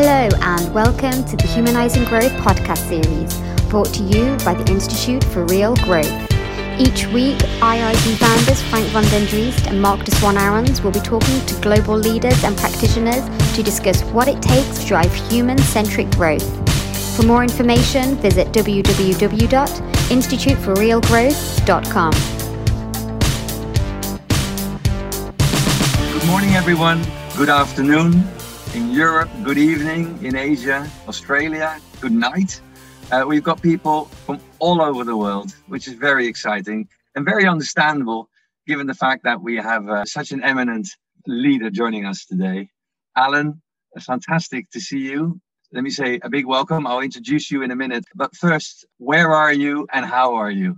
Hello, and welcome to the Humanizing Growth podcast series, brought to you by the Institute for Real Growth. Each week, IRG founders Frank van den Driest and Marc de Swaan Arons will be talking to global leaders and practitioners to discuss what it takes to drive human centric growth. For more information, visit www.instituteforrealgrowth.com. Good morning, everyone. Good afternoon in Europe. Good evening in Asia, Australia. Good night. Uh, we've got people from all over the world, which is very exciting and very understandable given the fact that we have uh, such an eminent leader joining us today. Alan, it's fantastic to see you. Let me say a big welcome. I'll introduce you in a minute. But first, where are you and how are you?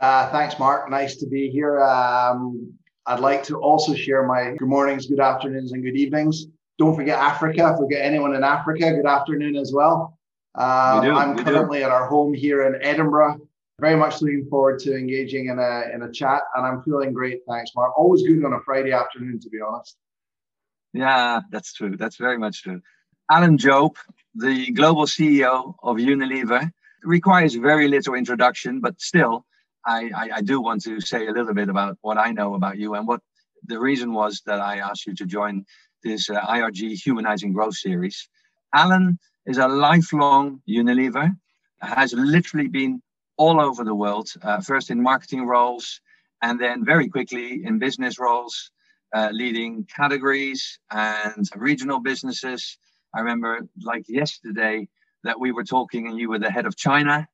Uh, thanks, Mark. Nice to be here. Um, I'd like to also share my good mornings, good afternoons, and good evenings. Don't forget Africa. Forget anyone in Africa, good afternoon as well. Um, I'm currently do. at our home here in Edinburgh. Very much looking forward to engaging in a in a chat, and I'm feeling great. Thanks, Mark. Always good on a Friday afternoon, to be honest. Yeah, that's true. That's very much true. Alan Jope, the global CEO of Unilever, requires very little introduction, but still, I, I, I do want to say a little bit about what I know about you and what the reason was that I asked you to join this uh, IRG Humanizing Growth series. Alan is a lifelong Unilever, has literally been all over the world, uh, first in marketing roles and then very quickly in business roles, uh, leading categories and regional businesses. I remember, like yesterday, that we were talking and you were the head of China.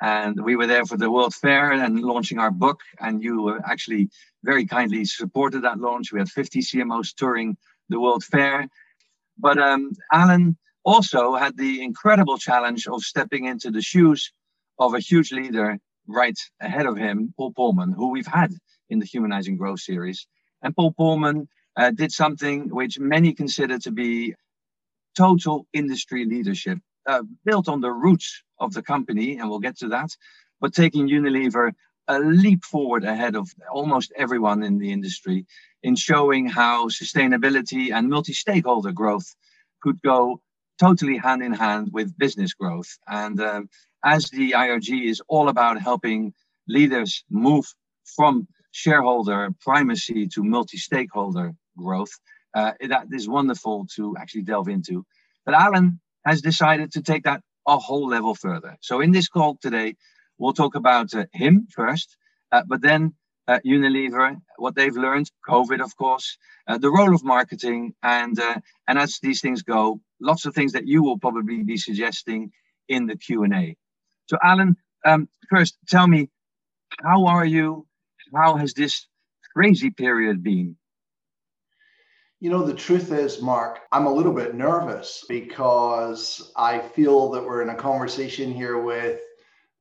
And we were there for the World Fair and launching our book. And you actually very kindly supported that launch. We had 50 CMOs touring the World Fair. But um, Alan also had the incredible challenge of stepping into the shoes of a huge leader right ahead of him, Paul Polman, who we've had in the Humanizing Growth series. And Paul Polman uh, did something which many consider to be total industry leadership, uh, built on the roots of the company, and we'll get to that, but taking Unilever a leap forward ahead of almost everyone in the industry in showing how sustainability and multi stakeholder growth could go totally hand in hand with business growth. And um, as the IRG is all about helping leaders move from shareholder primacy to multi stakeholder growth, uh, that is wonderful to actually delve into. But Alan has decided to take that a whole level further. So in this call today, we'll talk about uh, him first, uh, but then uh, Unilever, what they've learned, COVID, of course, uh, the role of marketing, and uh, and as these things go, lots of things that you will probably be suggesting in the Q and A. So, Alan, um, first, tell me, how are you? How has this crazy period been? You know, the truth is, Mark, I'm a little bit nervous because I feel that we're in a conversation here with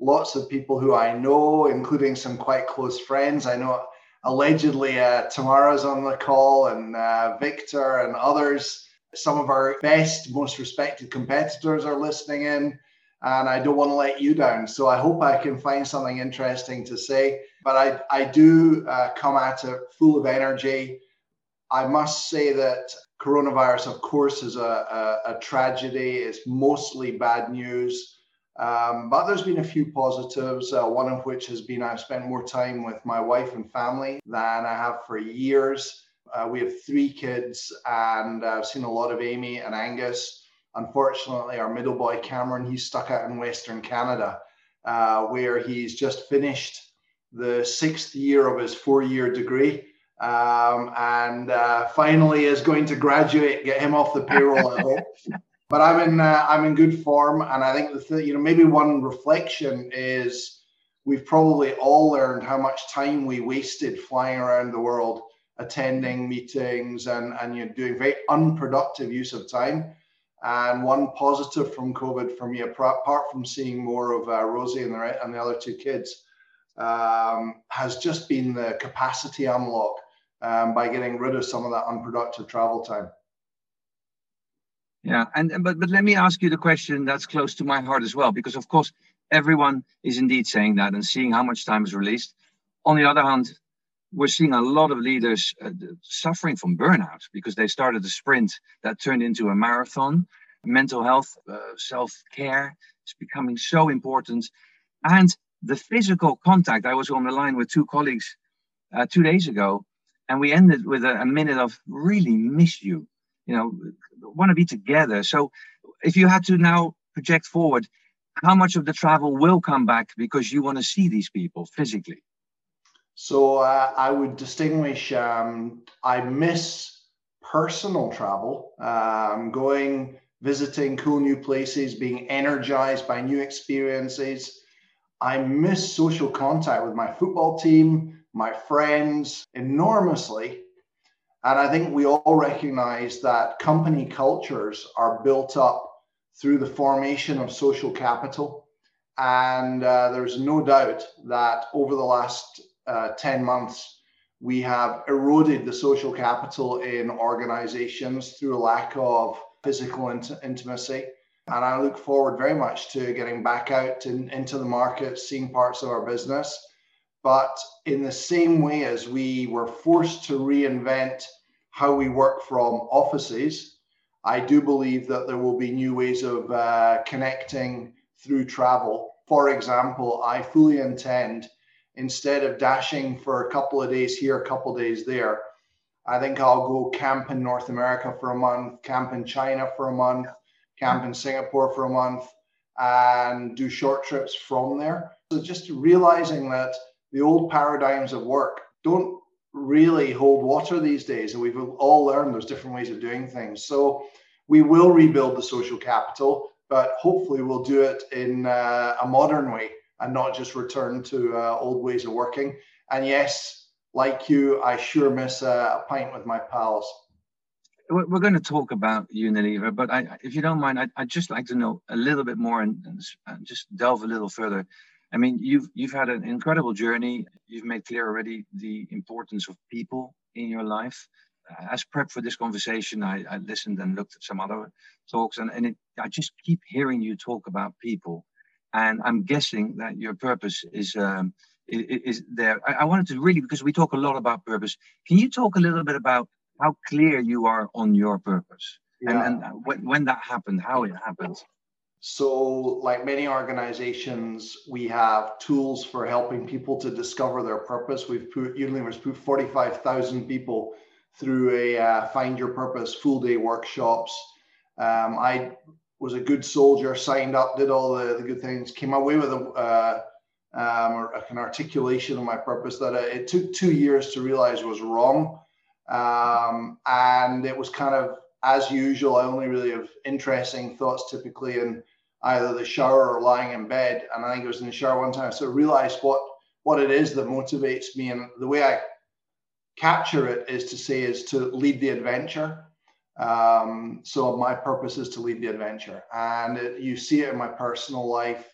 lots of people who I know, including some quite close friends. I know allegedly uh, Tamara's on the call and uh, Victor and others. Some of our best, most respected competitors are listening in, and I don't want to let you down. So I hope I can find something interesting to say. But I, I do uh, come at it full of energy. I must say that coronavirus, of course, is a, a, a tragedy. It's mostly bad news. Um, but there's been a few positives, uh, one of which has been I've spent more time with my wife and family than I have for years. Uh, we have three kids, and I've seen a lot of Amy and Angus. Unfortunately, our middle boy Cameron, he's stuck out in Western Canada, uh, where he's just finished the sixth year of his four year degree um, and uh, finally is going to graduate, get him off the payroll. But I'm in uh, I'm in good form, and I think the th- you know maybe one reflection is we've probably all learned how much time we wasted flying around the world attending meetings and and you know, doing very unproductive use of time. And one positive from COVID for me, apart from seeing more of uh, Rosie and the, and the other two kids, um, has just been the capacity unlock um, by getting rid of some of that unproductive travel time. Yeah, and but but let me ask you the question that's close to my heart as well, because of course everyone is indeed saying that and seeing how much time is released. On the other hand, we're seeing a lot of leaders uh, suffering from burnout because they started a sprint that turned into a marathon. mental health, uh, self care is becoming so important. And the physical contact. I was on the line with two colleagues uh, two days ago, and we ended with a, a minute of really miss you. You know, want to be together. So, if you had to now project forward, how much of the travel will come back because you want to see these people physically? So uh, I would distinguish. Um, I miss personal travel, um, going, visiting cool new places, being energized by new experiences. I miss social contact with my football team, my friends enormously. And I think we all recognize that company cultures are built up through the formation of social capital. And uh, there's no doubt that over the last uh, 10 months, we have eroded the social capital in organizations through a lack of physical int- intimacy. And I look forward very much to getting back out in, into the market, seeing parts of our business. But in the same way as we were forced to reinvent how we work from offices, I do believe that there will be new ways of uh, connecting through travel. For example, I fully intend instead of dashing for a couple of days here, a couple of days there. I think I'll go camp in North America for a month, camp in China for a month, camp in Singapore for a month, and do short trips from there. So just realizing that the old paradigms of work don't really hold water these days. And we've all learned there's different ways of doing things. So we will rebuild the social capital, but hopefully we'll do it in uh, a modern way and not just return to uh, old ways of working. And yes, like you, I sure miss uh, a pint with my pals. We're going to talk about Unilever, but I, if you don't mind, I'd, I'd, just like to know a little bit more and, and just delve a little further. I mean, you've you've had an incredible journey. You've made clear already the importance of people in your life. As prep for this conversation, I, I listened and looked at some other talks, and, and it, I just keep hearing you talk about people and I'm guessing that your purpose is um, is, is there. I, I, wanted to really because we talk a lot about purpose. Can you talk a little bit about how clear you are on your purpose yeah. and, and when, when that happened, how it happened? So, like many organizations, we have tools for helping people to discover their purpose. We've put Unilever's put 45,000 people through a uh, Find Your Purpose full day workshops. Um, I was a good soldier, signed up, did all the, the good things, came away with a, uh, um, an articulation of my purpose that it took two years to realize was wrong. Um, and it was kind of, as usual, I only really have interesting thoughts typically in either the shower or lying in bed. And I think it was in the shower one time. So I realized what, what it is that motivates me. And the way I capture it is to say, is to lead the adventure. Um, so my purpose is to lead the adventure, and it, you see it in my personal life.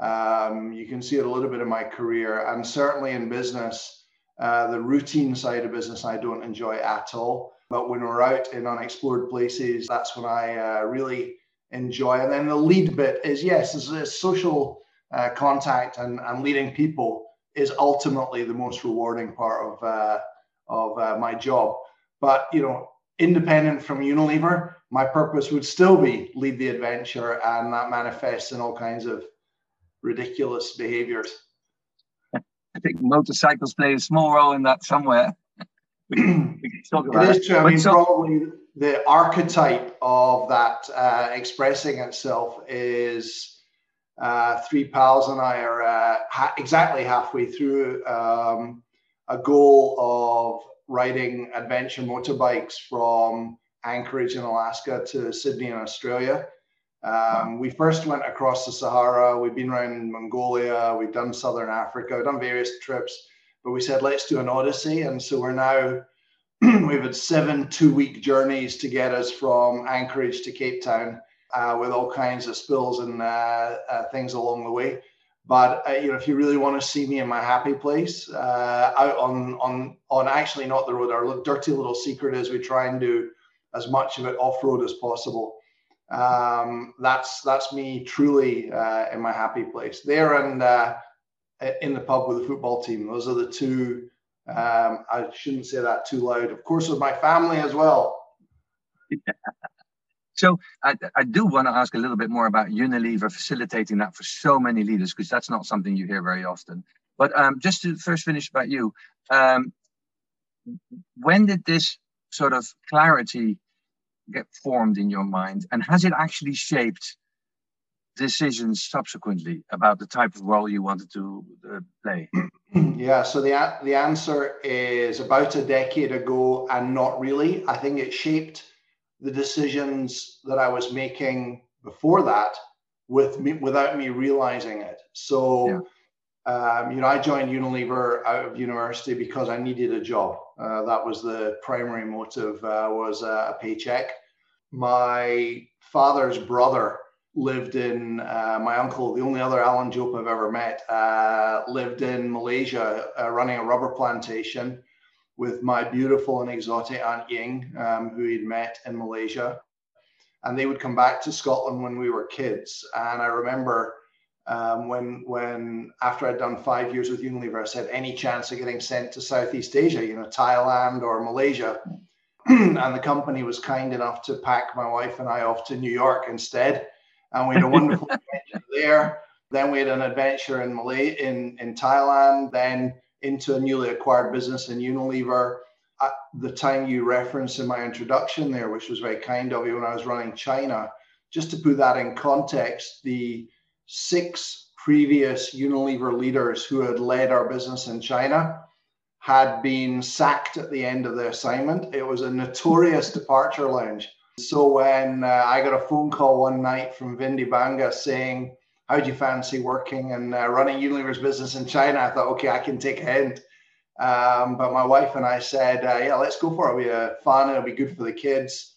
Um, you can see it a little bit in my career, and certainly in business. Uh, the routine side of business I don't enjoy at all. But when we're out in unexplored places, that's when I uh, really enjoy. And then the lead bit is yes, is, is social uh, contact and, and leading people is ultimately the most rewarding part of uh, of uh, my job. But you know, independent from Unilever, my purpose would still be lead the adventure, and that manifests in all kinds of ridiculous behaviors. I think motorcycles play a small role in that somewhere. we can talk about it. Is true. I mean, so, probably the archetype of that uh, expressing itself is uh, three pals and I are uh, ha- exactly halfway through um, a goal of riding adventure motorbikes from Anchorage in Alaska to Sydney in Australia. Um, we first went across the Sahara. We've been around Mongolia. We've done Southern Africa. We've done various trips, but we said let's do an odyssey. And so we're now we've had seven two-week journeys to get us from Anchorage to Cape Town, uh, with all kinds of spills and uh, uh, things along the way. But uh, you know, if you really want to see me in my happy place, uh, out on on on actually not the road. Our dirty little secret is we try and do as much of it off road as possible. Um, that's that's me truly uh, in my happy place there and in the pub with the football team. Those are the two. Um, I shouldn't say that too loud. Of course, with my family as well. So I, I do want to ask a little bit more about Unilever facilitating that for so many leaders, because that's not something you hear very often. But um, just to first finish about you, um, when did this sort of clarity get formed in your mind, and has it actually shaped decisions subsequently about the type of role you wanted to uh, play? Yeah, so the the answer is about a decade ago, and not really. I think it shaped the decisions that I was making before that with me without me realizing it. So. Yeah. Um, you know, I joined Unilever out of university because I needed a job. Uh, that was the primary motive. Uh, was a paycheck. My father's brother lived in uh, my uncle, the only other Alan Jope I've ever met, uh, lived in Malaysia uh, running a rubber plantation with my beautiful and exotic Aunt Ying, um, who he'd met in Malaysia. And they would come back to Scotland when we were kids. And I remember um, when, when after I'd done five years with Unilever, I said, any chance of getting sent to Southeast Asia, you know, Thailand or Malaysia? and the company was kind enough to pack my wife and I off to New York instead and we had a wonderful adventure there. Then we had an adventure in Malay in in Thailand. Then into a newly acquired business in Unilever. At the time you referenced in my introduction there, which was very kind of you, when I was running China. Just to put that in context, the six previous Unilever leaders who had led our business in China had been sacked at the end of their assignment. It was a notorious departure lounge. So when uh, I got a phone call one night from Vindi Banga saying, how do you fancy working and uh, running Unilever's business in China? I thought, okay, I can take a hint. Um, but my wife and I said, uh, yeah, let's go for it. It'll be fun. It'll be good for the kids.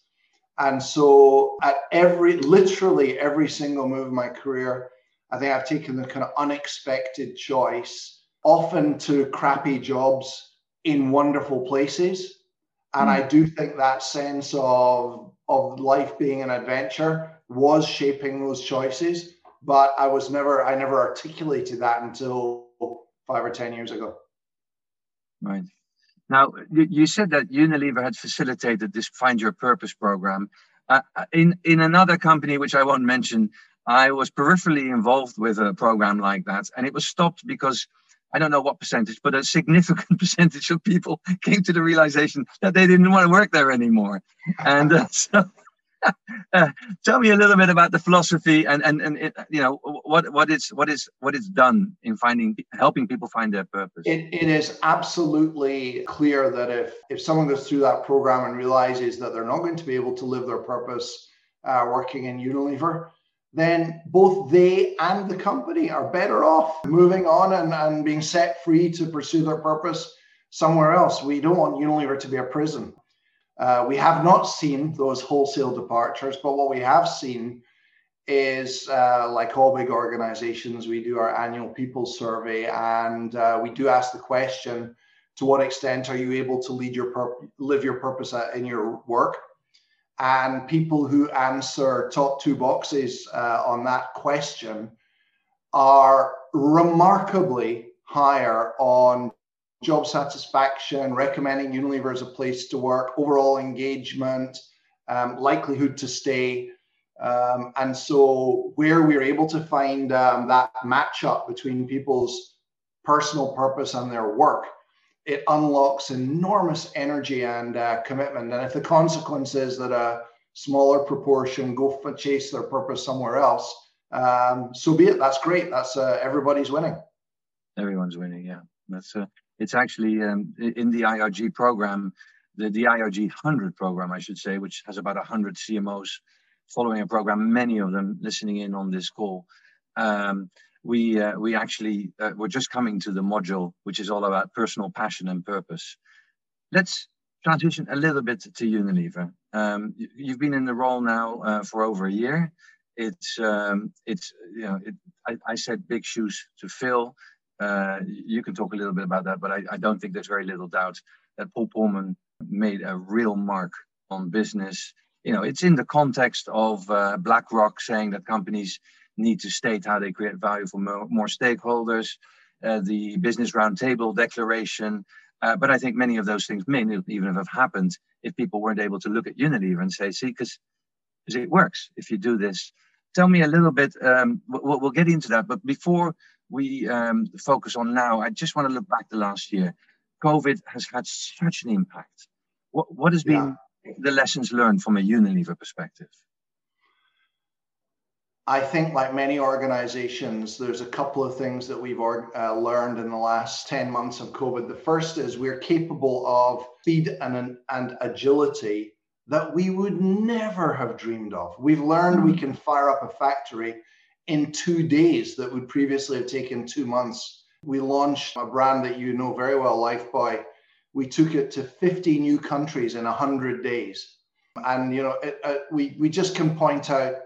And so at every, literally every single move in my career, I think I've taken the kind of unexpected choice, often to crappy jobs in wonderful places. And. I do think that sense of of life being an adventure was shaping those choices but i was never i never articulated that until five or ten years ago. Right. Now you said that unilever had facilitated this find your purpose program. Uh, in in another company which i won't mention i was peripherally involved with a program like that and it was stopped because I don't know what percentage, but a significant percentage of people came to the realization that they didn't want to work there anymore. And uh, so, uh, tell me a little bit about the philosophy and and and you know what what is what is what is done in finding helping people find their purpose. It, it is absolutely clear that if if someone goes through that program and realizes that they're not going to be able to live their purpose uh, working in Unilever, then both they and the company are better off moving on and, and being set free to pursue their purpose somewhere else. We don't want Unilever to be a prison. Uh, we have not seen those wholesale departures, but what we have seen is uh, like all big organizations, we do our annual people survey and uh, we do ask the question to what extent are you able to lead your pur- live your purpose uh, in your work? And people who answer top two boxes uh, on that question are remarkably higher on job satisfaction, recommending Unilever as a place to work, overall engagement, um, likelihood to stay. Um, and so, where we're able to find um, that match up between people's personal purpose and their work it unlocks enormous energy and uh, commitment. And if the consequence is that a smaller proportion go for chase their purpose somewhere else, um, so be it. That's great. That's uh, everybody's winning. Everyone's winning. Yeah, that's uh, it's actually um, in the IRG program, the, the IRG 100 program, I should say, which has about 100 CMOs following a program, many of them listening in on this call. Um, we uh, we actually uh, we're just coming to the module which is all about personal passion and purpose. Let's transition a little bit to Unilever. Um, you've been in the role now uh, for over a year. It's um, it's you know it, I, I, said big shoes to fill. Uh, you can talk a little bit about that, but I, I, don't think there's very little doubt that Paul Polman made a real mark on business. You know, it's in the context of uh, BlackRock saying that companies need to state how they create value for more, more stakeholders, uh, the business roundtable declaration. Uh, but I think many of those things may even have happened if people weren't able to look at Unilever and say, see, because it works if you do this. Tell me a little bit. Um, we'll, we'll, get into that, but before we um, focus on now, I just want to look back the last year. COVID has had such an impact. What what has been yeah. the lessons learned from a Unilever perspective? I think, like many organizations, there's a couple of things that we've uh, learned in the last 10 months of COVID. The first is we're capable of speed and, and agility that we would never have dreamed of. We've learned we can fire up a factory in two days that would previously have taken two months. We launched a brand that you know very well, Lifebuoy. We took it to 50 new countries in 100 days. And, you know, it, uh, we, we just can point out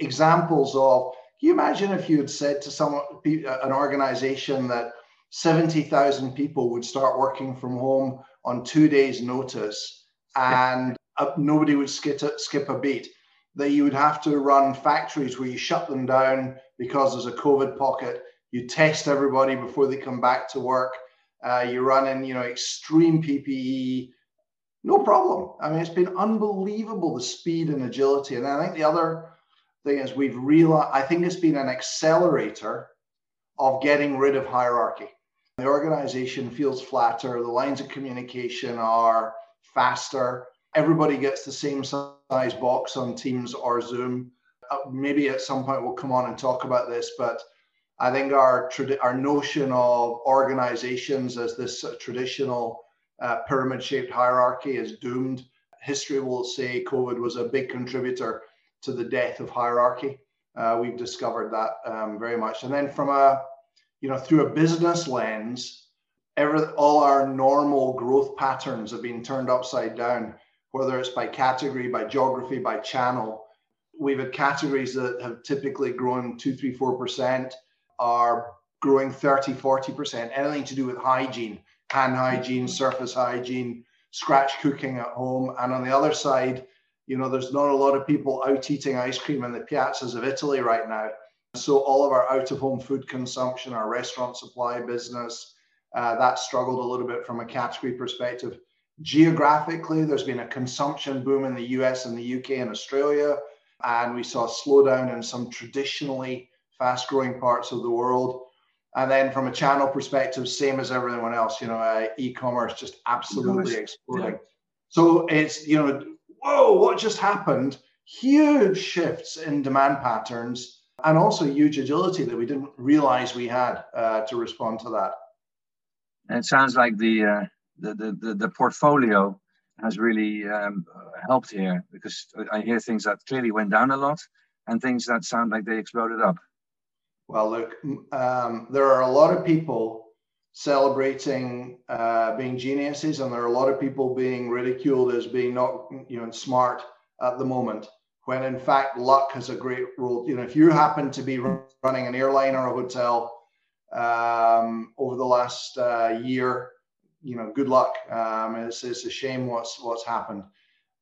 examples of can you imagine if you had said to someone an organization that 70,000 people would start working from home on two days notice and uh, nobody would skip a, skip a beat that you would have to run factories where you shut them down because there's a covid pocket you test everybody before they come back to work uh, you run in you know extreme ppe no problem. I mean it's been unbelievable the speed and agility. And i think the other thing is we've realized, I think it's been an accelerator of getting rid of hierarchy. The organization feels flatter, the lines of communication are faster, everybody gets the same size box on Teams or Zoom. Uh, maybe at some point we'll come on and talk about this, but I think our our notion of organizations as this traditional uh, pyramid-shaped hierarchy is doomed. History will say COVID was a big contributor to the death of hierarchy. Uh, we've discovered that um, very much. And then from a, you know, through a business lens, every, all our normal growth patterns have been turned upside down, whether it's by category, by geography, by channel. We've had categories that have typically grown two, three, four percent are growing 30, 40%, anything to do with hygiene, hand hygiene, surface hygiene, scratch cooking at home. And on the other side, you know, there's not a lot of people out eating ice cream in the piazzas of Italy right now. So all of our out of home food consumption, our restaurant supply business, uh, that struggled a little bit from a category perspective. Geographically, there's been a consumption boom in the US and the UK and Australia, and we saw a slowdown in some traditionally fast growing parts of the world. And then from a channel perspective, same as everyone else, you know, uh, e-commerce just absolutely exploding. Yeah. So it's, you know, whoa, what just happened? Huge shifts in demand patterns and also huge agility that we didn't realize we had uh, to respond to that. And it sounds like the, uh, the, the, the, the, portfolio has really um, helped here because I hear things that clearly went down a lot and things that sound like they exploded up. Well, look, um, there are a lot of people celebrating uh, being geniuses, and there are a lot of people being ridiculed as being not, you know, smart at the moment. When in fact, luck has a great role. You know, if you happen to be running an airline or a hotel um, over the last uh, year, you know, good luck. Um, it's, it's a shame what's what's happened.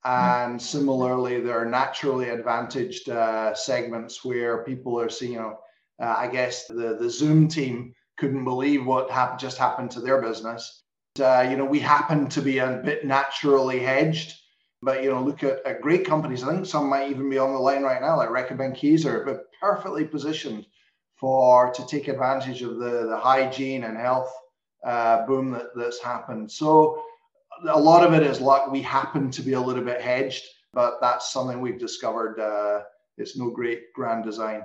And similarly, there are naturally advantaged uh, segments where people are seeing, you know, uh, I guess the the Zoom team couldn't believe what happened just happened to their business. Uh, you know, we happen to be a bit naturally hedged, but you know, look at, at great companies. I think some might even be on the line right now, like Reckitt Benckiser, but perfectly positioned for to take advantage of the the hygiene and health uh, boom that, that's happened. So a lot of it is luck. We happen to be a little bit hedged, but that's something we've discovered. Uh, it's no great grand design.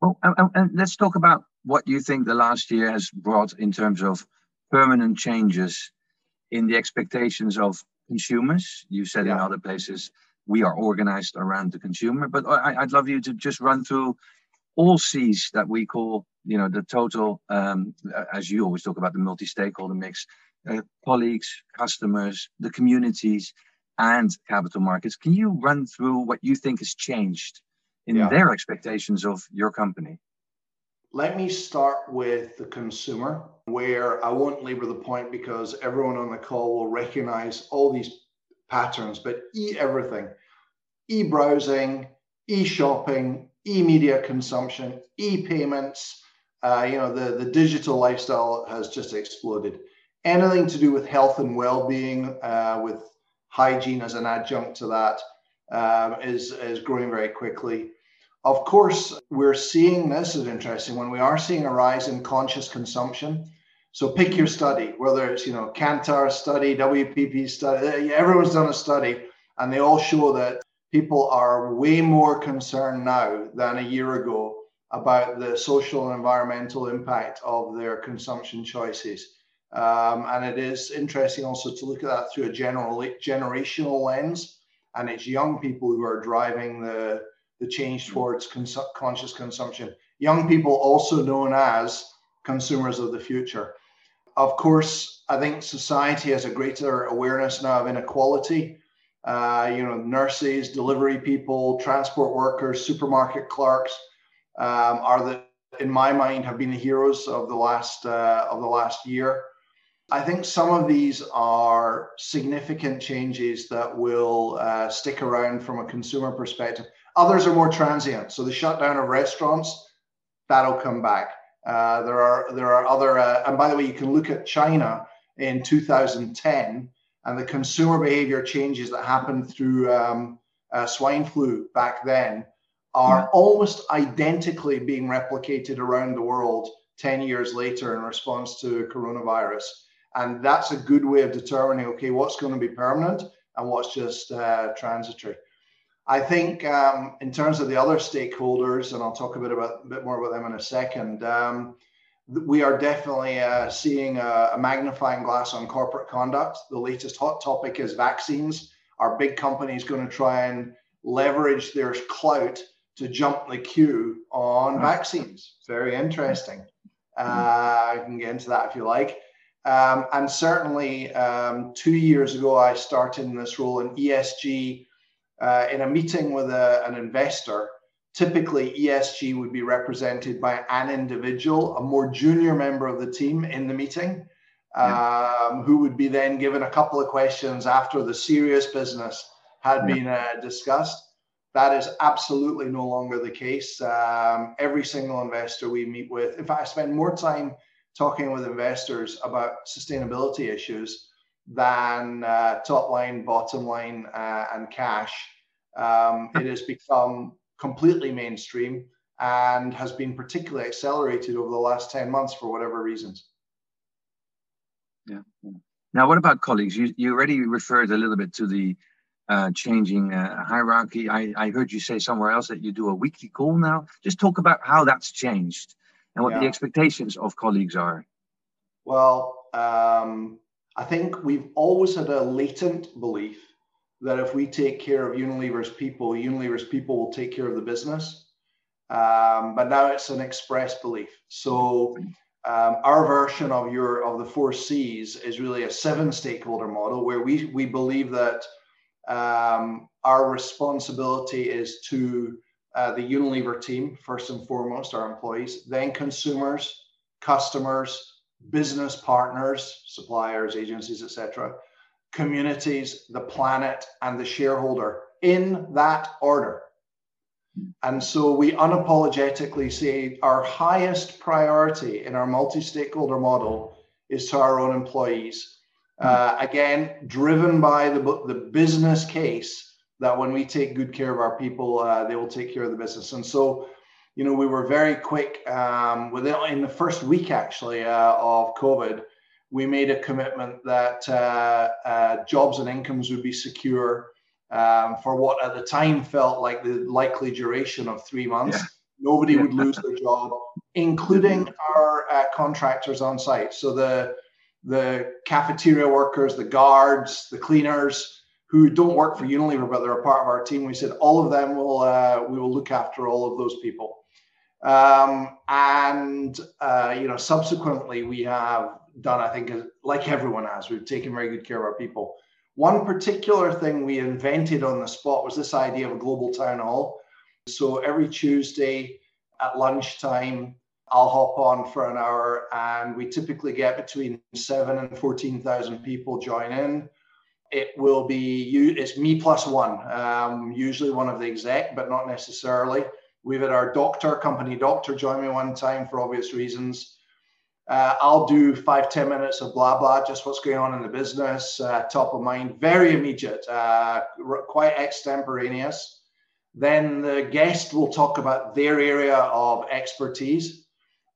Well, and, and let's talk about what do you think the last year has brought in terms of permanent changes in the expectations of consumers. You said yeah. in other places we are organized around the consumer, but I, would love you to just run through all C's that we call, you know, the total, um, as you always talk about the multi-stakeholder mix, uh, colleagues, customers, the communities, and capital markets. Can you run through what you think has changed in yeah. their expectations of your company? Let me start with the consumer, where I won't labor the point because everyone on the call will recognize all these patterns, but e everything e browsing, e shopping, e media consumption, e payments. Uh, you know, the, the digital lifestyle has just exploded. Anything to do with health and well being, uh, with hygiene as an adjunct to that, um, is, is growing very quickly. Of course, we're seeing this is interesting when we are seeing a rise in conscious consumption. So pick your study, whether it's you know Kantar study, WPP study, everyone's done a study, and they all show that people are way more concerned now than a year ago about the social and environmental impact of their consumption choices. Um, and it is interesting also to look at that through a general generational lens. And it's young people who are driving the, the change towards cons- conscious consumption. Young people, also known as consumers of the future. Of course, I think society has a greater awareness now of inequality. Uh, you know, nurses, delivery people, transport workers, supermarket clerks um, are the, in my mind, have been the heroes of the last uh, of the last year. I think some of these are significant changes that will uh, stick around from a consumer perspective. Others are more transient. So the shutdown of restaurants, that'll come back. Uh, there are there are other, uh, and by the way, you can look at China in 2010 and the consumer behavior changes that happened through um, uh, swine flu back then are yeah. almost identically being replicated around the world 10 years later in response to coronavirus. And that's a good way of determining, okay, what's going to be permanent and what's just uh, transitory. I think um, in terms of the other stakeholders, and I'll talk a bit about a bit more about them in a second. Um, we are definitely uh, seeing a, a, magnifying glass on corporate conduct. The latest hot topic is vaccines. Are big companies going to try and leverage their clout to jump the queue on vaccines. Very interesting. Uh, I can get into that if you like. Um, and certainly, um, two years ago, I started in this role in ESG uh, in a meeting with a, an investor. Typically, ESG would be represented by an individual, a more junior member of the team in the meeting, um, who would be then given a couple of questions after the serious business had yeah. been uh, discussed. That is absolutely no longer the case. Um, every single investor we meet with, in fact, I spend more time talking with investors about sustainability issues than uh, top line, bottom line, uh, and cash. Um, it has become completely mainstream and has been particularly accelerated over the last 10 months for whatever reasons. Yeah. Now, what about colleagues? You, you already referred a little bit to the uh, changing uh, hierarchy. I, I heard you say somewhere else that you do a weekly call now. Just talk about how that's changed and what yeah. the expectations of colleagues are. Well, um, I think we've always had a latent belief that if we take care of Unilever's people, Unilever's people will take care of the business. Um, but now it's an express belief. So um, our version of your of the four C's is really a seven stakeholder model where we we believe that um, our responsibility is to uh, the Unilever team, first and foremost, our employees, then consumers, customers, business partners, suppliers, agencies, etc., communities, the planet, and the shareholder in that order. And so we unapologetically say our highest priority in our multi stakeholder model is to our own employees. Uh, again, driven by the, the business case that when we take good care of our people, uh, they will take care of the business. And so, you know, we were very quick um, within in the first week actually uh, of COVID. We made a commitment that uh, uh, jobs and incomes would be secure um, for what at the time felt like the likely duration of three months. Yeah. Nobody would lose their job, including our uh, contractors on site. So the the cafeteria workers, the guards, the cleaners who don't work for Unilever but they're a part of our team. We said all of them will uh, we will look after all of those people. Um, and uh, you know, subsequently we have done, I think, like everyone has, we've taken very good care of our people. One particular thing we invented on the spot was this idea of a global town hall. So every Tuesday at lunchtime, I'll hop on for an hour, and we typically get between seven and fourteen thousand people join in. It will be you. it's me plus one, um, usually one of the exec, but not necessarily. We've had our doctor, company doctor, join me one time for obvious reasons. Uh, I'll do five ten minutes of blah blah, just what's going on in the business, uh, top of mind, very immediate, uh, quite extemporaneous. Then the guest will talk about their area of expertise.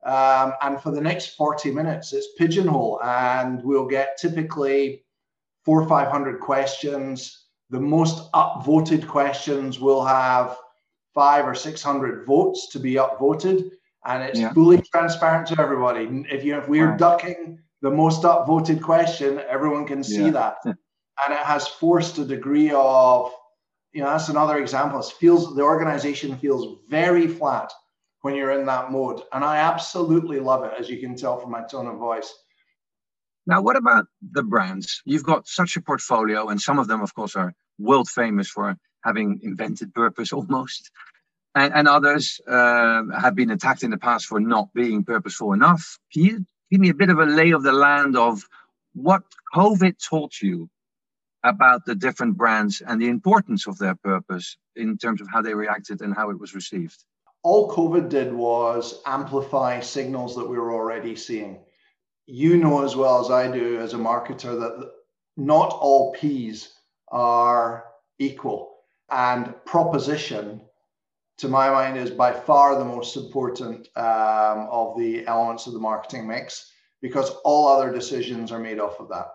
Um, and for the next 40 minutes, it's pigeonhole, and we'll get typically four or 500 questions. The most upvoted questions will have five or 600 votes to be upvoted, and it's yeah. fully transparent to everybody. If you if we're ducking the most upvoted question, everyone can see yeah. that, and it has forced a degree of you know, that's another example. It feels the organization feels very flat when you're in that mode. And I absolutely love it, as you can tell from my tone of voice. Now, what about the brands? You've got such a portfolio, and some of them, of course, are world famous for having invented purpose almost. And, and others uh, have been attacked in the past for not being purposeful enough. Can you give me a bit of a lay of the land of what COVID taught you about the different brands and the importance of their purpose in terms of how they reacted and how it was received? All COVID did was amplify signals that we were already seeing. You know as well as I do as a marketer that not all P's are equal. And proposition, to my mind, is by far the most important um, of the elements of the marketing mix because all other decisions are made off of that.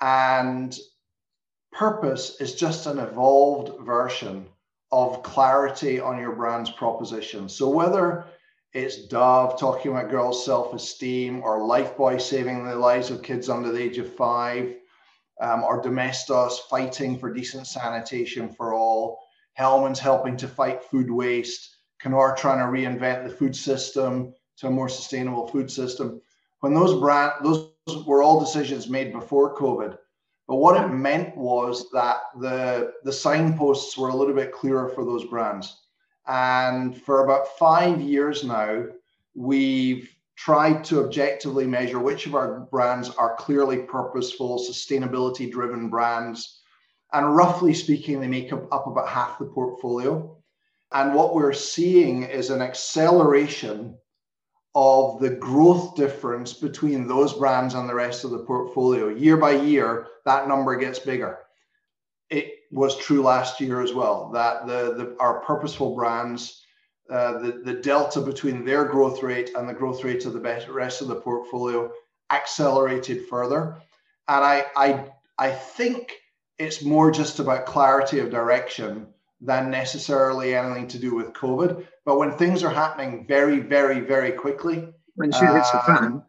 And purpose is just an evolved version of clarity on your brand's proposition. So whether it's Dove talking about girls' self-esteem, or Lifebuoy saving the lives of kids under the age of five, um, or Domestos fighting for decent sanitation for all, Hellmann's helping to fight food waste, Knorr trying to reinvent the food system to a more sustainable food system. When those brand those were all decisions made before COVID, but what it meant was that the, the signposts were a little bit clearer for those brands. And for about five years now, we've tried to objectively measure which of our brands are clearly purposeful, sustainability driven brands. And roughly speaking, they make up, up about half the portfolio. And what we're seeing is an acceleration of the growth difference between those brands and the rest of the portfolio. Year by year, that number gets bigger. It was true last year as well, that the, the our purposeful brands, uh, the, the delta between their growth rate and the growth rate of the best, rest of the portfolio accelerated further. And I, I, I think it's more just about clarity of direction than necessarily anything to do with COVID. But when things are happening very, very, very quickly, when shit hits the fan, um,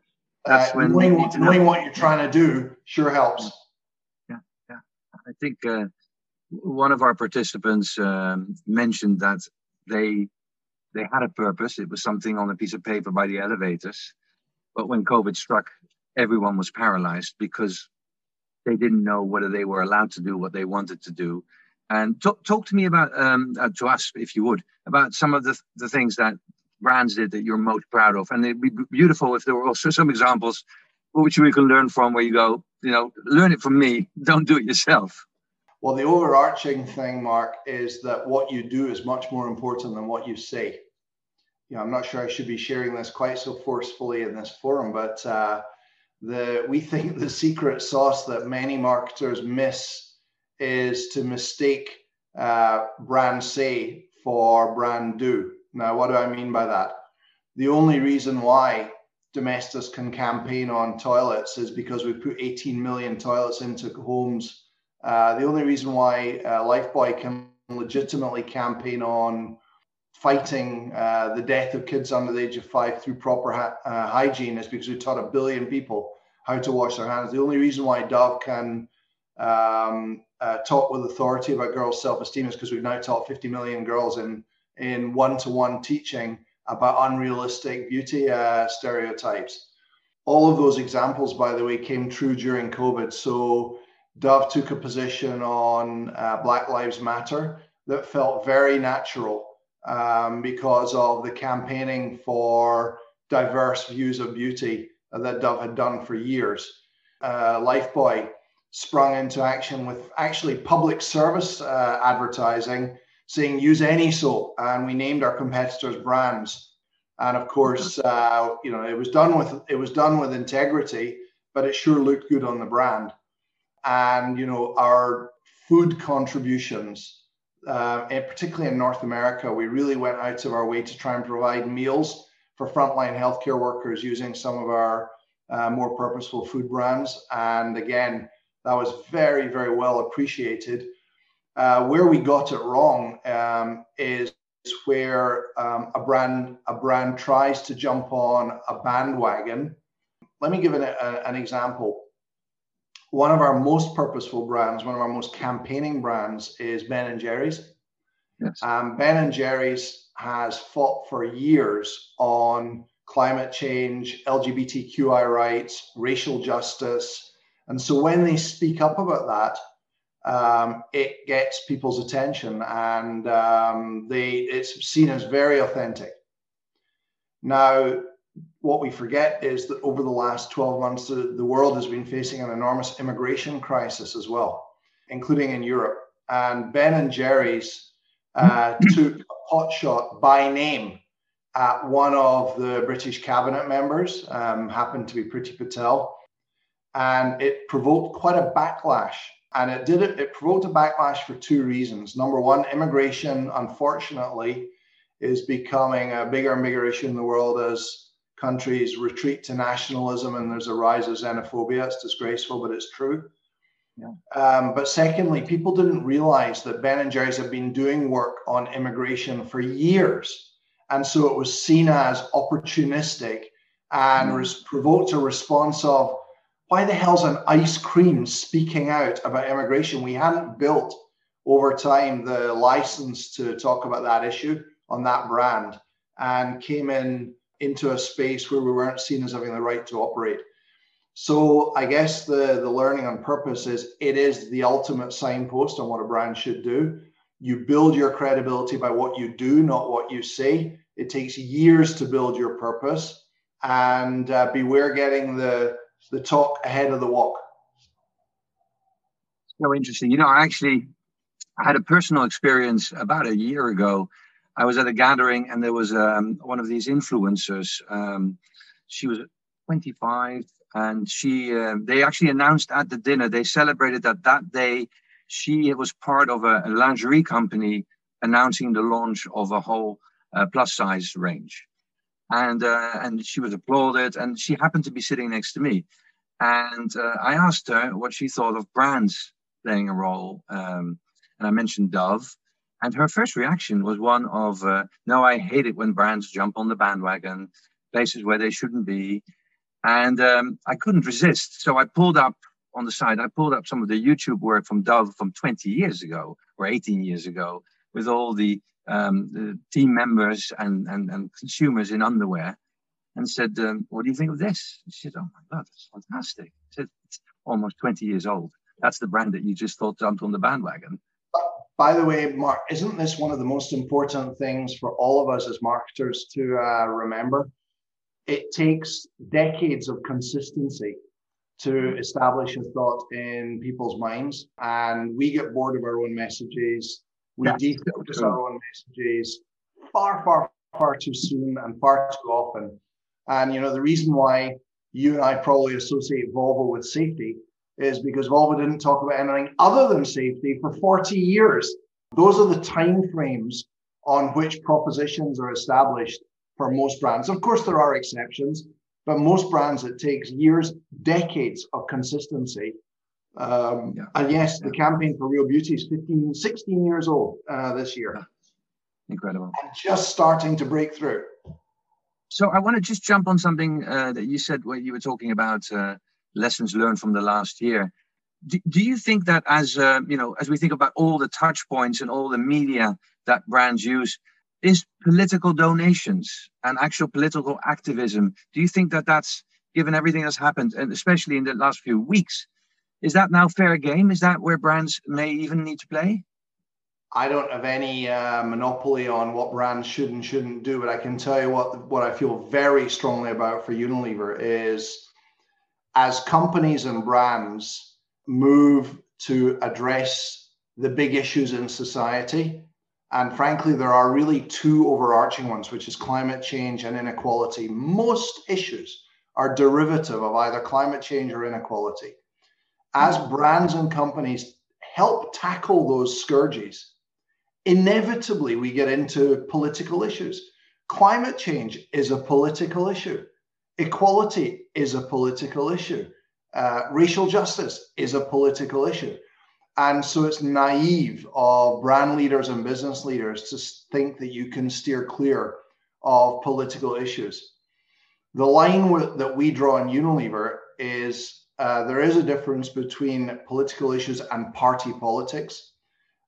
that's uh, when knowing, what, knowing what you're trying to do sure helps. Yeah, yeah. I think uh, one of our participants um, mentioned that they they had a purpose. It was something on a piece of paper by the elevators, but when COVID struck, everyone was paralyzed because they didn't know whether they were allowed to do what they wanted to do and talk, talk to me about, um, uh, to us, if you would, about some of the, the things that brands did that you're most proud of. And it'd be beautiful if there were also some examples which we can learn from where you go, you know, learn it from me, don't do it yourself. Well, the overarching thing, Mark, is that what you do is much more important than what you say. You know, I'm not sure I should be sharing this quite so forcefully in this forum, but uh, the we think the secret sauce that many marketers miss is to mistake uh, brand say for brand do. Now, what do I mean by that? The only reason why Domestos can campaign on toilets is because we put 18 million toilets into homes. Uh, the only reason why uh, Lifebuoy can legitimately campaign on fighting uh, the death of kids under the age of five through proper ha- uh, hygiene is because we taught a billion people how to wash their hands. The only reason why Dove can um, uh, talk with authority about girls' self-esteem is because we've now taught 50 million girls in in one-to-one teaching about unrealistic beauty uh, stereotypes. All of those examples, by the way, came true during COVID. So Dove took a position on uh, Black Lives Matter that felt very natural um, because of the campaigning for diverse views of beauty that Dove had done for years. Uh, Lifebuoy sprung into action with actually public service uh, advertising saying use any soap and we named our competitors brands And of course, uh, you know, it was done with it was done with integrity, but it sure looked good on the brand. And you know, our food contributions, uh, and particularly in North America, we really went out of our way to try and provide meals for frontline healthcare workers using some of our uh, more purposeful food brands. And again, that was very, very well appreciated. Uh, where we got it wrong um, is where um, a brand a brand tries to jump on a bandwagon. Let me give an, a, an example. One of our most purposeful brands, one of our most campaigning brands, is Ben and Jerry's. Yes. Um, ben and Jerry's has fought for years on climate change, LGBTQI rights, racial justice. And so when they speak up about that, um, it gets people's attention and um, they, it's seen as very authentic. Now, what we forget is that over the last 12 months, the, the world has been facing an enormous immigration crisis as well, including in Europe. And Ben and Jerry's uh, took a pot shot by name at one of the British cabinet members, um, happened to be Priti Patel, and it provoked quite a backlash. And it did it, it provoked a backlash for two reasons. Number one, immigration, unfortunately, is becoming a bigger and bigger issue in the world as countries retreat to nationalism and there's a rise of xenophobia. It's disgraceful, but it's true. Yeah. Um, but secondly, people didn't realize that Ben and Jerry's have been doing work on immigration for years and so it was seen as opportunistic and mm. was provoked a response of, why the hell's an ice cream speaking out about immigration? We hadn't built over time the license to talk about that issue on that brand and came in into a space where we weren't seen as having the right to operate. So I guess the, the learning on purpose is it is the ultimate signpost on what a brand should do. You build your credibility by what you do, not what you say. It takes years to build your purpose, and uh, beware getting the the talk ahead of the walk. So interesting. You know, I actually I had a personal experience about a year ago. I was at a gathering, and there was um, one of these influencers. Um, she was 25, and she uh, they actually announced at the dinner they celebrated that that day she was part of a, a lingerie company announcing the launch of a whole uh, plus size range. And, uh, and she was applauded, and she happened to be sitting next to me. And uh, I asked her what she thought of brands playing a role. Um, and I mentioned Dove. And her first reaction was one of, uh, no, I hate it when brands jump on the bandwagon, places where they shouldn't be. And um, I couldn't resist. So I pulled up on the side, I pulled up some of the YouTube work from Dove from 20 years ago or 18 years ago with all the, um, the team members and, and, and consumers in underwear and said, um, What do you think of this? She said, Oh my God, that's fantastic. I said, It's almost 20 years old. That's the brand that you just thought jumped on the bandwagon. By the way, Marc, isn't this one of the most important things for all of us as marketers to uh, remember? It takes decades of consistency to establish a thought in people's minds. And we get bored of our own messages. We yeah, defocus our own messages far, far, far too soon and far too often. And you know, the reason why you and I probably associate Volvo with safety is because Volvo didn't talk about anything other than safety for 40 years. Those are the time frames on which propositions are established for most brands. Of course, there are exceptions, but most brands, it takes years, decades of consistency. Um, yeah. And yes, the campaign for Real Beauty is 15, 16 years old uh, this year. Incredible. And just starting to break through. So I want to just jump on something uh, that you said where you were talking about uh, lessons learned from the last year. Do, do you think that as uh, you know, as we think about all the touch points and all the media that brands use, is political donations and actual political activism. Do you think that that's given everything that's happened, and especially in the last few weeks, is that now fair game? Is that where brands may even need to play? I don't have any uh, monopoly on what brands should and shouldn't do, but I can tell you what what I feel very strongly about for Unilever is as companies and brands move to address the big issues in society, And frankly, there are really two overarching ones, which is climate change and inequality. Most issues are derivative of either climate change or inequality. As brands and companies help tackle those scourges, inevitably we get into political issues. Climate change is a political issue. Equality is a political issue. Uh, racial justice is a political issue. And so it's naive of brand leaders and business leaders to think that you can steer clear of political issues. The line that we draw in Unilever is uh, there is a difference between political issues and party politics.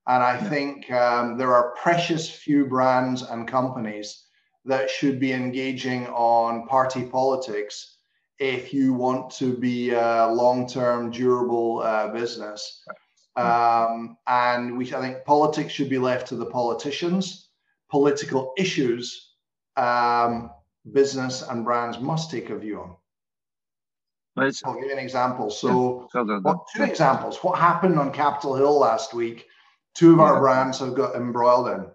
And I yeah. think um, there are precious few brands and companies that should be engaging on party politics if you want to be a long term, durable uh, business. Um, and we, I think politics should be left to the politicians. Political issues, um, business and brands must take a view on. I'll give you an example. So, two examples. What happened on Capitol Hill last week? Two of our brands have got embroiled in.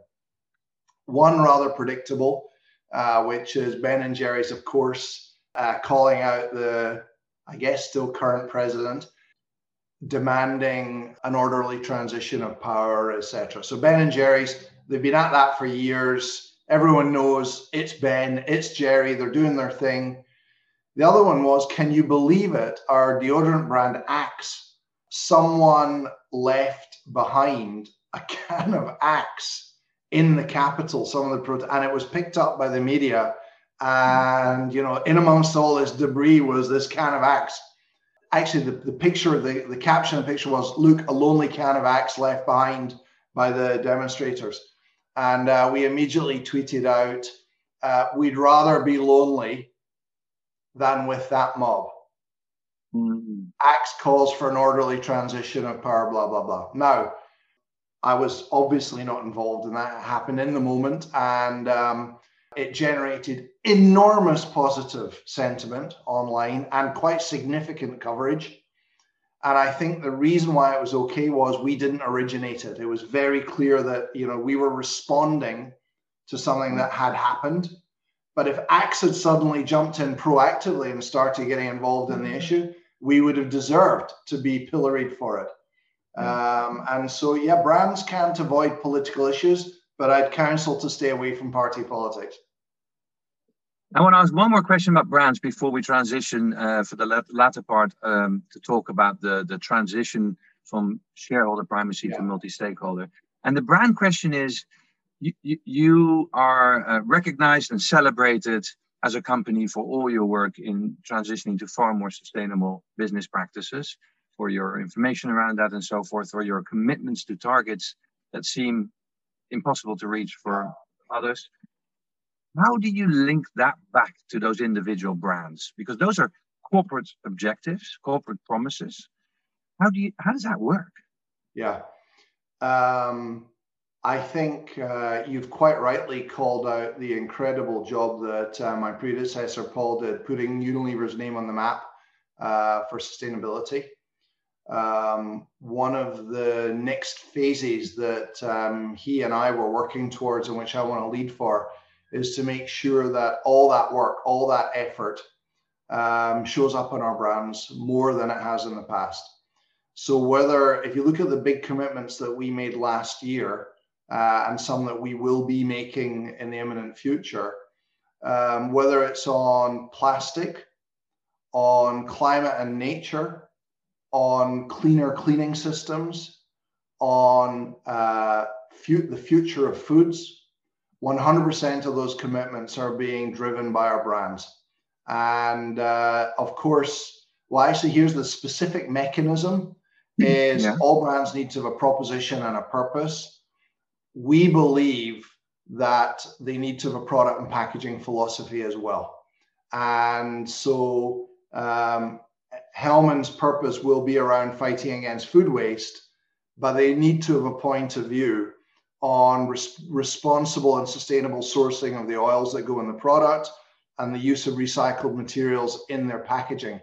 One rather predictable, uh, which is Ben and Jerry's, of course, uh, calling out the, I guess, still current president demanding an orderly transition of power, etc. So Ben and Jerry's, they've been at that for years. Everyone knows it's Ben, it's Jerry, they're doing their thing. The other one was, can you believe it? Our deodorant brand Axe, someone left behind a can of Axe in the Capitol, some of the pro- and it was picked up by the media. And you know, in amongst all this debris was this can of Axe actually the, the picture, the, the caption of the picture was, look, a lonely can of axe left behind by the demonstrators. And uh, we immediately tweeted out, uh, we'd rather be lonely than with that mob. Mm-hmm. Axe calls for an orderly transition of power, blah, blah, blah. Now, I was obviously not involved in that. It happened in the moment. And um, it generated enormous positive sentiment online and quite significant coverage. And I think the reason why it was okay was we didn't originate it. It was very clear that you know we were responding to something that had happened. But if Axe had suddenly jumped in proactively and started getting involved in the issue, we would have deserved to be pilloried for it. Um, and so, yeah, brands can't avoid political issues, but I'd counsel to stay away from party politics. I want to ask one more question about brands before we transition uh, for the latter part um, to talk about the, the transition from shareholder primacy yeah. to multi-stakeholder. And the brand question is, you, you, you are uh, recognized and celebrated as a company for all your work in transitioning to far more sustainable business practices, for your information around that and so forth, or your commitments to targets that seem impossible to reach for others. How do you link that back to those individual brands? Because those are corporate objectives, corporate promises. How do you how does that work? Yeah. Um, I think uh, you've quite rightly called out the incredible job that uh, my predecessor Paul did, putting Unilever's name on the map uh, for sustainability um, one of the next phases that um, he and I were working towards and which I want to lead for is to make sure that all that work, all that effort um, shows up on our brands more than it has in the past. So, whether if you look at the big commitments that we made last year uh, and some that we will be making in the imminent future, um, whether it's on plastic, on climate and nature, on cleaner cleaning systems, on uh, fu- the future of foods. 100% of those commitments are being driven by our brands. And uh, of course, well, actually, here's the specific mechanism is yeah. all brands need to have a proposition and a purpose. We believe that they need to have a product and packaging philosophy as well. And so um, Hellmann's purpose will be around fighting against food waste, but they need to have a point of view on res- responsible and sustainable sourcing of the oils that go in the product and the use of recycled materials in their packaging.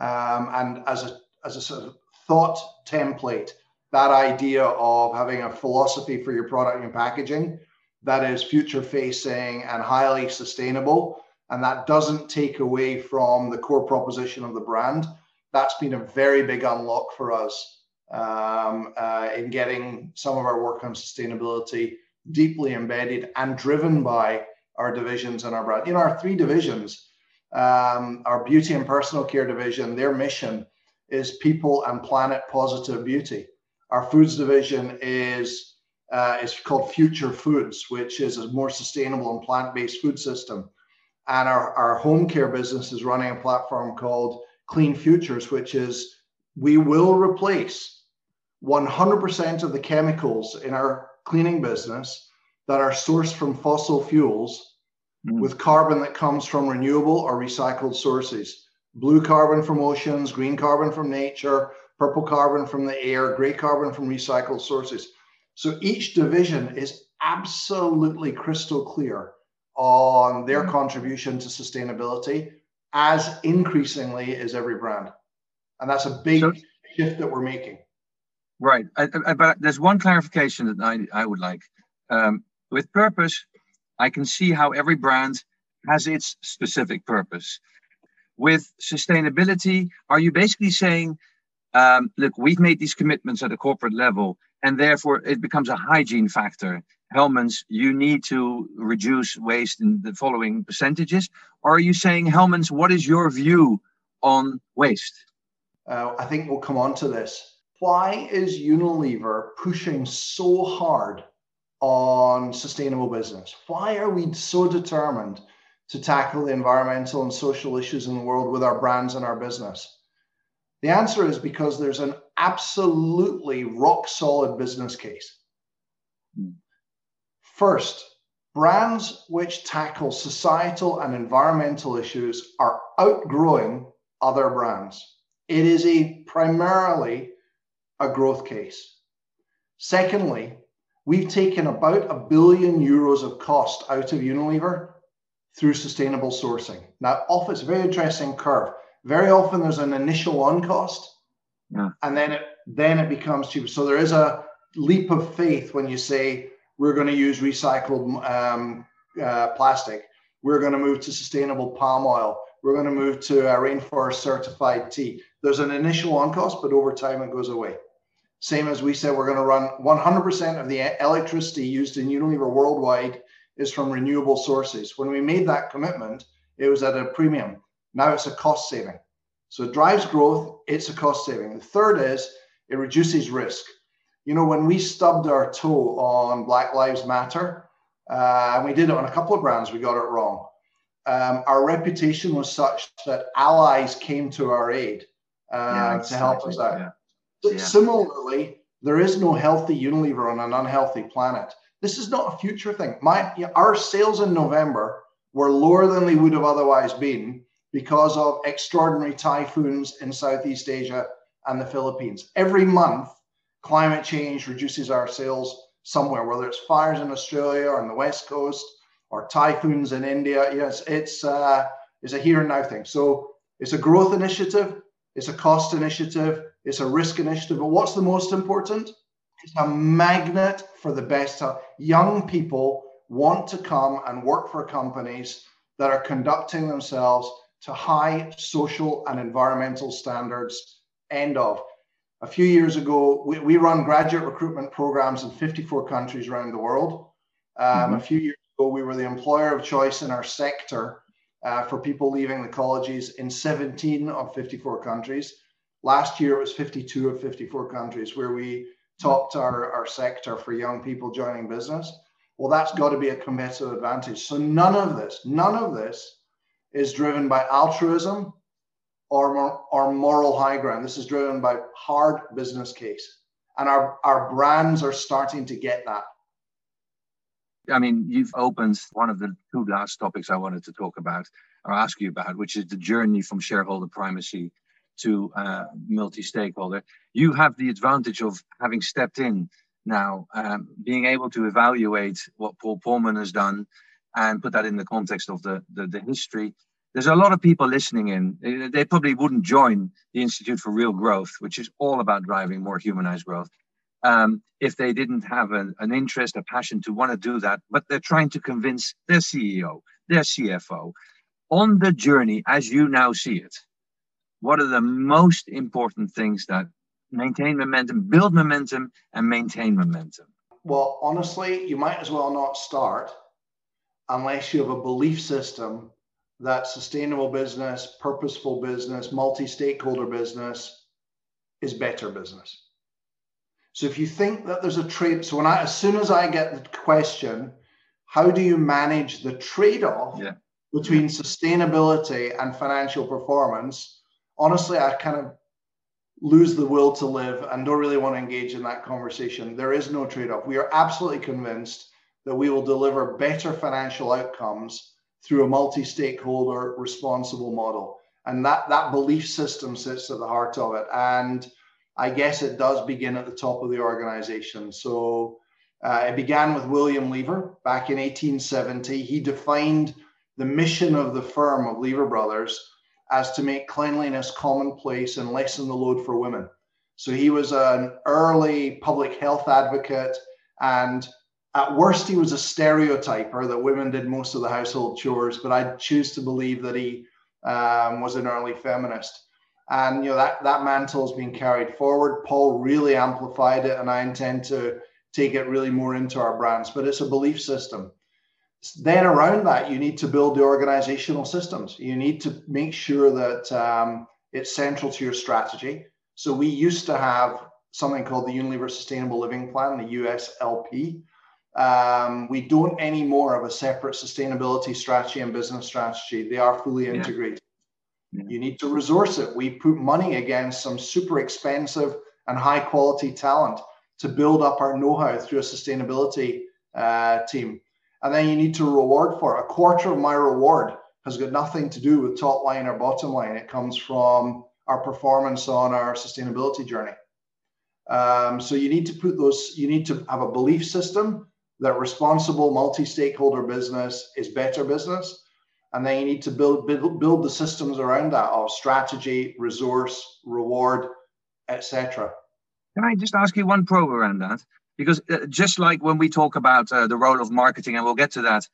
Um, and as a, as a sort of thought template, that idea of having a philosophy for your product and packaging that is future facing and highly sustainable and that doesn't take away from the core proposition of the brand that's been a very big unlock for us um, uh, in getting some of our work on sustainability deeply embedded and driven by our divisions and our brand in our three divisions um, our beauty and personal care division their mission is people and planet positive beauty our foods division is uh, is called Future Foods, which is a more sustainable and plant-based food system. And our, our home care business is running a platform called Clean Futures, which is we will replace 100% of the chemicals in our cleaning business that are sourced from fossil fuels mm. with carbon that comes from renewable or recycled sources. Blue carbon from oceans, green carbon from nature, purple carbon from the air, gray carbon from recycled sources. So each division is absolutely crystal clear on their mm-hmm. contribution to sustainability, as increasingly is every brand. And that's a big so, shift that we're making. Right. I, I, but there's one clarification that I, I would like. Um, with purpose, I can see how every brand has its specific purpose. With sustainability, are you basically saying um, look, we've made these commitments at a corporate level, and therefore it becomes a hygiene factor. Hellmann's, you need to reduce waste in the following percentages. Or are you saying, Hellmann's, what is your view on waste? Uh, I think we'll come on to this. Why is Unilever pushing so hard on sustainable business? Why are we so determined to tackle the environmental and social issues in the world with our brands and our business? The answer is because there's an absolutely rock solid business case. First, brands which tackle societal and environmental issues are outgrowing other brands. It is a primarily a growth case. Secondly, we've taken about a billion euros of cost out of Unilever through sustainable sourcing. Now, off its very interesting curve very often there's an initial on cost yeah. and then it then it becomes cheaper so there is a leap of faith when you say we're going to use recycled um, uh, plastic we're going to move to sustainable palm oil we're going to move to a rainforest certified tea there's an initial on cost but over time it goes away same as we said we're going to run 100% of the electricity used in unilever worldwide is from renewable sources when we made that commitment it was at a premium now it's a cost saving. So it drives growth, it's a cost saving. The third is it reduces risk. You know, when we stubbed our toe on Black Lives Matter, uh, and we did it on a couple of brands, we got it wrong. Um, our reputation was such that allies came to our aid uh, yeah, exactly. to help us out. Yeah. Yeah. Similarly, there is no healthy Unilever on an unhealthy planet. This is not a future thing. My our sales in November were lower than they would have otherwise been because of extraordinary typhoons in Southeast Asia and the Philippines. Every month, climate change reduces our sales somewhere, whether it's fires in Australia or on the West Coast or typhoons in India. Yes, it's, uh, it's a here and now thing. So it's a growth initiative, it's a cost initiative, it's a risk initiative. But what's the most important? It's a magnet for the best. Young people want to come and work for companies that are conducting themselves to high social and environmental standards. End of. A few years ago, we, we run graduate recruitment programs in 54 countries around the world. Um, mm-hmm. A few years ago, we were the employer of choice in our sector uh, for people leaving the colleges in 17 of 54 countries. Last year, it was 52 of 54 countries where we topped our, our sector for young people joining business. Well, that's got to be a competitive advantage. So, none of this, none of this is driven by altruism or, or moral high ground. This is driven by hard business case. And our, our brands are starting to get that. I mean, you've opened one of the two last topics I wanted to talk about or ask you about, which is the journey from shareholder primacy to uh, multi stakeholder. You have the advantage of having stepped in now, um, being able to evaluate what Paul Polman has done and put that in the context of the, the, the history. There's a lot of people listening in. They probably wouldn't join the Institute for Real Growth, which is all about driving more humanized growth, um, if they didn't have an, an interest, a passion to want to do that, but they're trying to convince their CEO, their CFO. On the journey, as you now see it, what are the most important things that maintain momentum, build momentum, and maintain momentum? Well, honestly, you might as well not start unless you have a belief system that sustainable business, purposeful business, multi stakeholder business is better business. So if you think that there's a trade, so when I, as soon as I get the question, how do you manage the trade off yeah. between sustainability and financial performance? Honestly, I kind of lose the will to live and don't really want to engage in that conversation. There is no trade off. We are absolutely convinced that we will deliver better financial outcomes through a multi-stakeholder responsible model. And that that belief system sits at the heart of it. And i guess it does begin at the top of the organization. So uh, it began with william lever back in 1870 he defined the mission of the firm of lever brothers as to make cleanliness commonplace and lessen the load for women. So he was an early public health advocate and at worst, he was a stereotyper that women did most of the household chores, but I choose to believe that he um, was an early feminist. And you know that that mantle has been carried forward. Paul really amplified it, and I intend to take it really more into our brands. But it's a belief system. Then around that, you need to build the organizational systems. You need to make sure that um, it's central to your strategy. So we used to have something called the Unilever Sustainable Living Plan, the USLP, um, we don't anymore have a separate sustainability strategy and business strategy. They are fully integrated. Yeah. You need to resource it. We put money against some super expensive and high quality talent to build up our know how through a sustainability uh, team. And then you need to reward for it. A quarter of my reward has got nothing to do with top line or bottom line. It comes from our performance on our sustainability journey. Um, so you need to put those, you need to have a belief system that responsible multi-stakeholder business is better business and then you need to build build, build the systems around that of strategy resource reward etc can i just ask you one probe around that? Because uh, just like when we talk about uh, the role of marketing and we'll get to that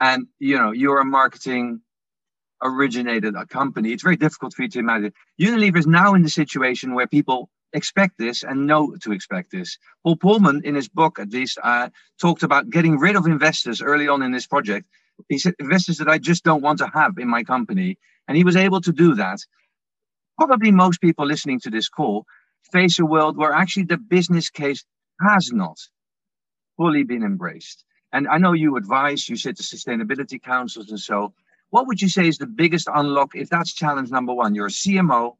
and you know you're a marketing originated a company it's very difficult for you to imagine. Unilever is now in the situation where people expect this and know to expect this. Paul Polman, in his book at least, uh, talked about getting rid of investors early on in this project. He said, investors that I just don't want to have in my company. And he was able to do that. Probably most people listening to this call face a world where actually the business case has not fully been embraced. And I know you advise, you sit to sustainability councils and so. What would you say is the biggest unlock if that's challenge number one? You're a CMO,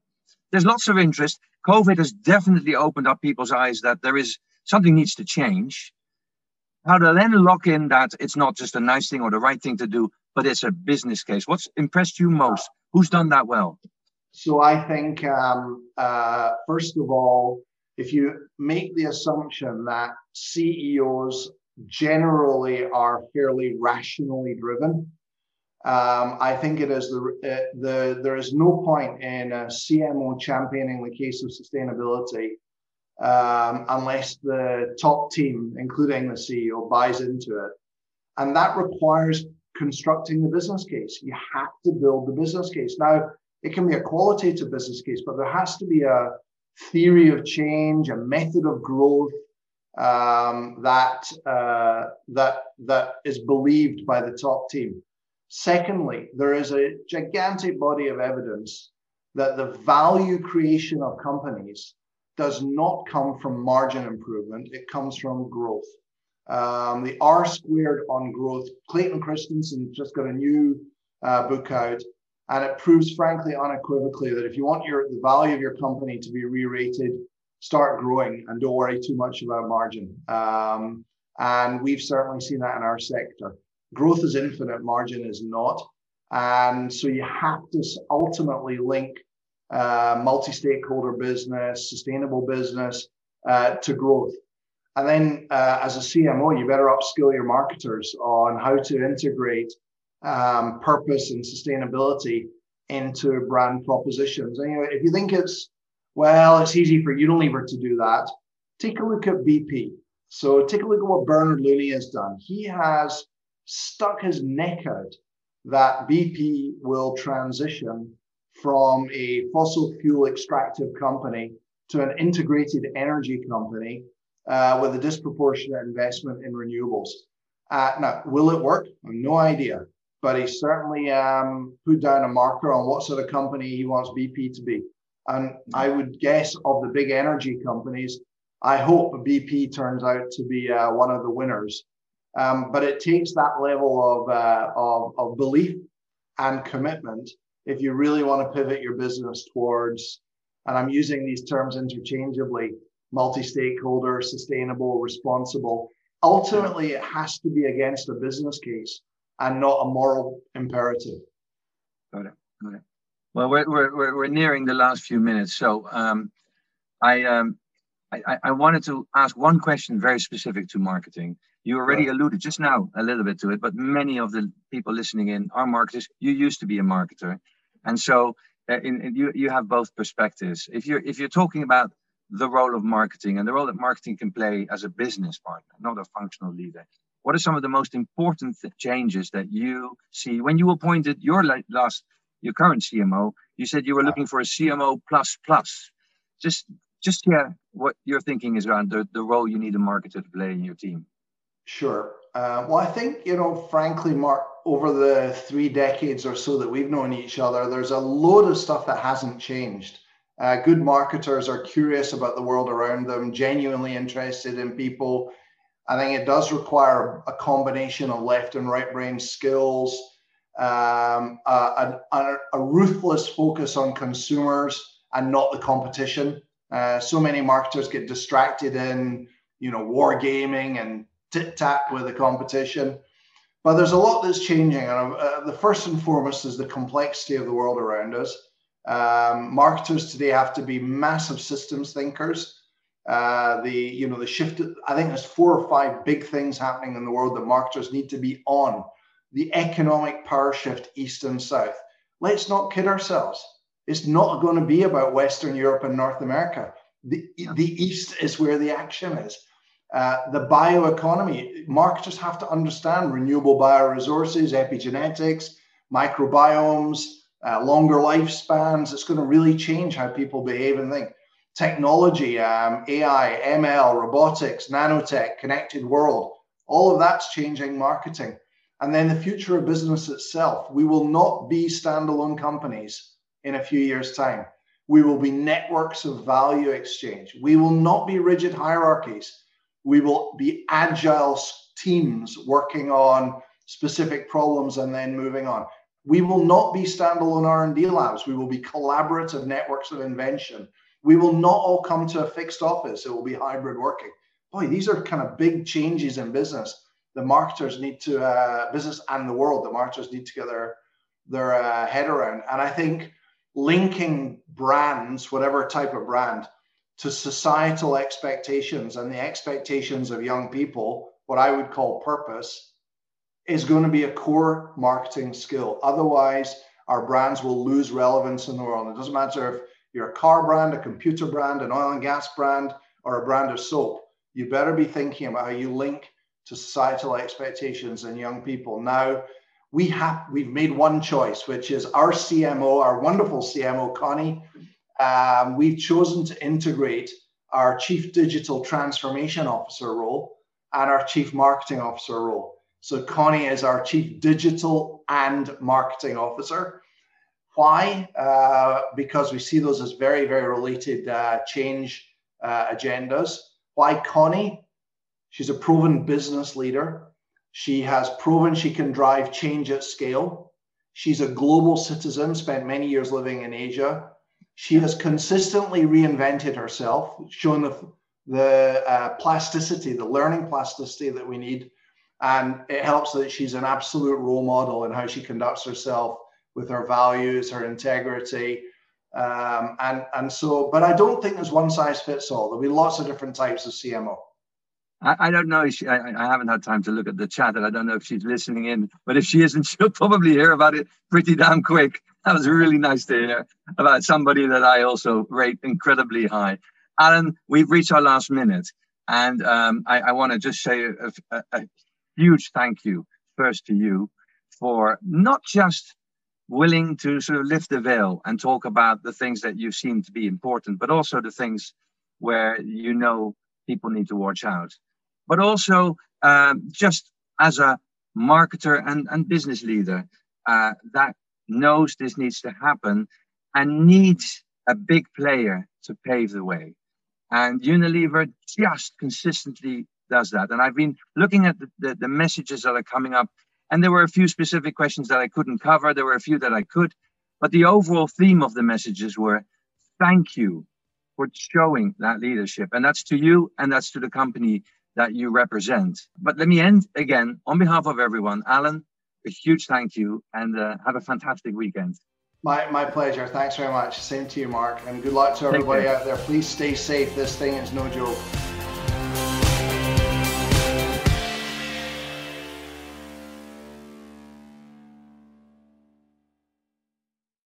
there's lots of interest. COVID has definitely opened up people's eyes that there is something needs to change. How to then lock in that it's not just a nice thing or the right thing to do, but it's a business case. What's impressed you most? Who's done that well? So I think, um, uh, first of all, if you make the assumption that CEOs generally are fairly rationally driven, um, I think it is the, uh, the there is no point in a CMO championing the case of sustainability um, unless the top team, including the CEO, buys into it, and that requires constructing the business case. You have to build the business case. Now, it can be a qualitative business case, but there has to be a theory of change, a method of growth um, that uh, that that is believed by the top team. Secondly, there is a gigantic body of evidence that the value creation of companies does not come from margin improvement, it comes from growth. Um, the R squared on growth, Clayton Christensen just got a new uh, book out, and it proves, frankly, unequivocally that if you want your the value of your company to be re-rated, start growing and don't worry too much about margin. Um, and we've certainly seen that in our sector growth is infinite, margin is not. And so you have to ultimately link uh, multi stakeholder business, sustainable business uh, to growth. And then uh, as a CMO, you better upskill your marketers on how to integrate um, purpose and sustainability into brand propositions. And, you know, if you think it's, well, it's easy for Unilever to do that, Take a look at BP. So take a look at what Bernard Looney has done. He has stuck his neck out that BP will transition from a fossil fuel extractive company to an integrated energy company uh, with a disproportionate investment in renewables. Uh, now, will it work? No idea, but he certainly um, put down a marker on what sort of company he wants BP to be. And I would guess of the big energy companies, I hope BP turns out to be uh, one of the winners. Um, but it takes that level of, uh, of, of belief and commitment if you really want to pivot your business towards, and I'm using these terms interchangeably, multi-stakeholder, sustainable, responsible. Ultimately, it has to be against a business case and not a moral imperative. Got it. Got it. Well, we're, we're, we're nearing the last few minutes. So um, I, um, I, I wanted to ask one question very specific to marketing. You already alluded just now a little bit to it, but many of the people listening in are marketers. You used to be a marketer. And so uh, in, in, you, you have both perspectives. If you're, if you're talking about the role of marketing and the role that marketing can play as a business partner, not a functional leader, what are some of the most important th- changes that you see when you appointed your last your current cmo you said you were looking for a cmo plus plus just just share what your thinking is around the, the role you need a marketer to play in your team. Sure. Uh, well i think you know frankly marc over the three decades or so that we've known each other there's a load of stuff that hasn't changed. Uh, good marketers are curious about the world around them genuinely interested in people. I think it does require a combination of left and right brain skills, um, a, a, a, ruthless focus on consumers and not the competition. Uh, so many marketers get distracted in, you know, war gaming and tit tat with the competition. But there's a lot that's changing, and uh, the first and foremost is the complexity of the world around us. Um, marketers today have to be massive systems thinkers uh, the you know the shift. I think there's four or five big things happening in the world that marketers need to be on. The economic power shift east and south. Let's not kid ourselves. It's not going to be about Western Europe and North America. The, the East is where the action is. Uh, the bioeconomy, marketers have to understand renewable bioresources, epigenetics, microbiomes, uh, longer lifespans. It's going to really change how people behave and think technology, um, AI, ML, robotics, nanotech, connected world, all of that's changing marketing. And then the future of business itself. We will not be standalone companies in a few years' time. We will be networks of value exchange. We will not be rigid hierarchies. We will be agile teams working on specific problems and then moving on. We will not be standalone R&D labs. We will be collaborative networks of invention we will not all come to a fixed office. It will be hybrid working. Boy, these are kind of big changes in business. The marketers need to, uh, business and the world, the marketers need to get their, their uh, head around. And I think linking brands, whatever type of brand, to societal expectations and the expectations of young people, what I would call purpose, is going to be a core marketing skill. Otherwise, our brands will lose relevance in the world. It doesn't matter if you're a car brand, a computer brand, an oil and gas brand, or a brand of soap. You better be thinking about how you link to societal expectations and young people. Now, we have we've made one choice, which is our CMO, our wonderful CMO, Conny. Um, we've chosen to integrate our chief digital transformation officer role and our chief marketing officer role. So Conny is our chief digital and marketing officer. Why? Uh, because we see those as very, very related uh, change uh, agendas. Why Conny? She's a proven business leader. She has proven she can drive change at scale. She's a global citizen, spent many years living in Asia. She has consistently reinvented herself, shown the, the uh, plasticity, the learning plasticity that we need. And it helps that she's an absolute role model in how she conducts herself with her values, her integrity. Um, and, and so, but I don't think there's one size fits all. There'll be lots of different types of CMO. I, I don't know. If she, I, I haven't had time to look at the chat, and I don't know if she's listening in. But if she isn't, she'll probably hear about it pretty damn quick. That was really nice to hear about somebody that I also rate incredibly high. Alan, we've reached our last minute. And um, I, I want to just say a, a, a huge thank you first to you for not just willing to sort of lift the veil and talk about the things that you seem to be important, but also the things where you know people need to watch out. But also um, just as a marketer and, and business leader uh, that knows this needs to happen and needs a big player to pave the way. And Unilever just consistently does that. And I've been looking at the, the, the, messages that are coming up, and there were a few specific questions that I couldn't cover. There were a few that I could. But the overall theme of the messages were thank you for showing that leadership. And that's to you and that's to the company that you represent. But let me end again on behalf of everyone. Alan, a huge thank you and uh, have a fantastic weekend. My, my pleasure. Thanks very much. Same to you, Marc. And good luck to everybody out there. Please stay safe. This thing is no joke.